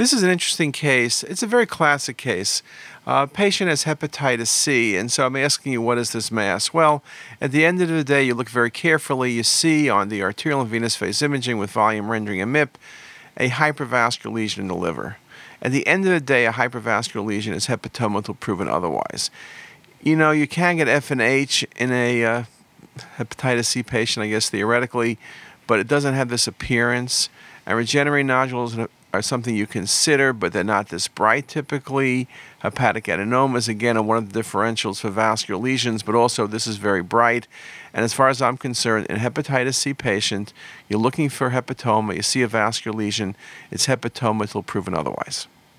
This is an interesting case. It's a very classic case. Uh, patient has hepatitis C, and so I'm asking you, what is this mass? Well, at the end of the day, you look very carefully. You see on the arterial and venous phase imaging with volume rendering and MIP a hypervascular lesion in the liver. At the end of the day, a hypervascular lesion is hepatoma until proven otherwise. You know, you can get FNH in a uh, hepatitis C patient, I guess theoretically, but it doesn't have this appearance. And regenerating nodules are something you consider, but they're not this bright typically. Hepatic adenomas, again, are one of the differentials for vascular lesions, but also this is very bright. And as far as I'm concerned, in hepatitis C patient, you're looking for hepatoma, you see a vascular lesion, it's hepatoma until proven otherwise.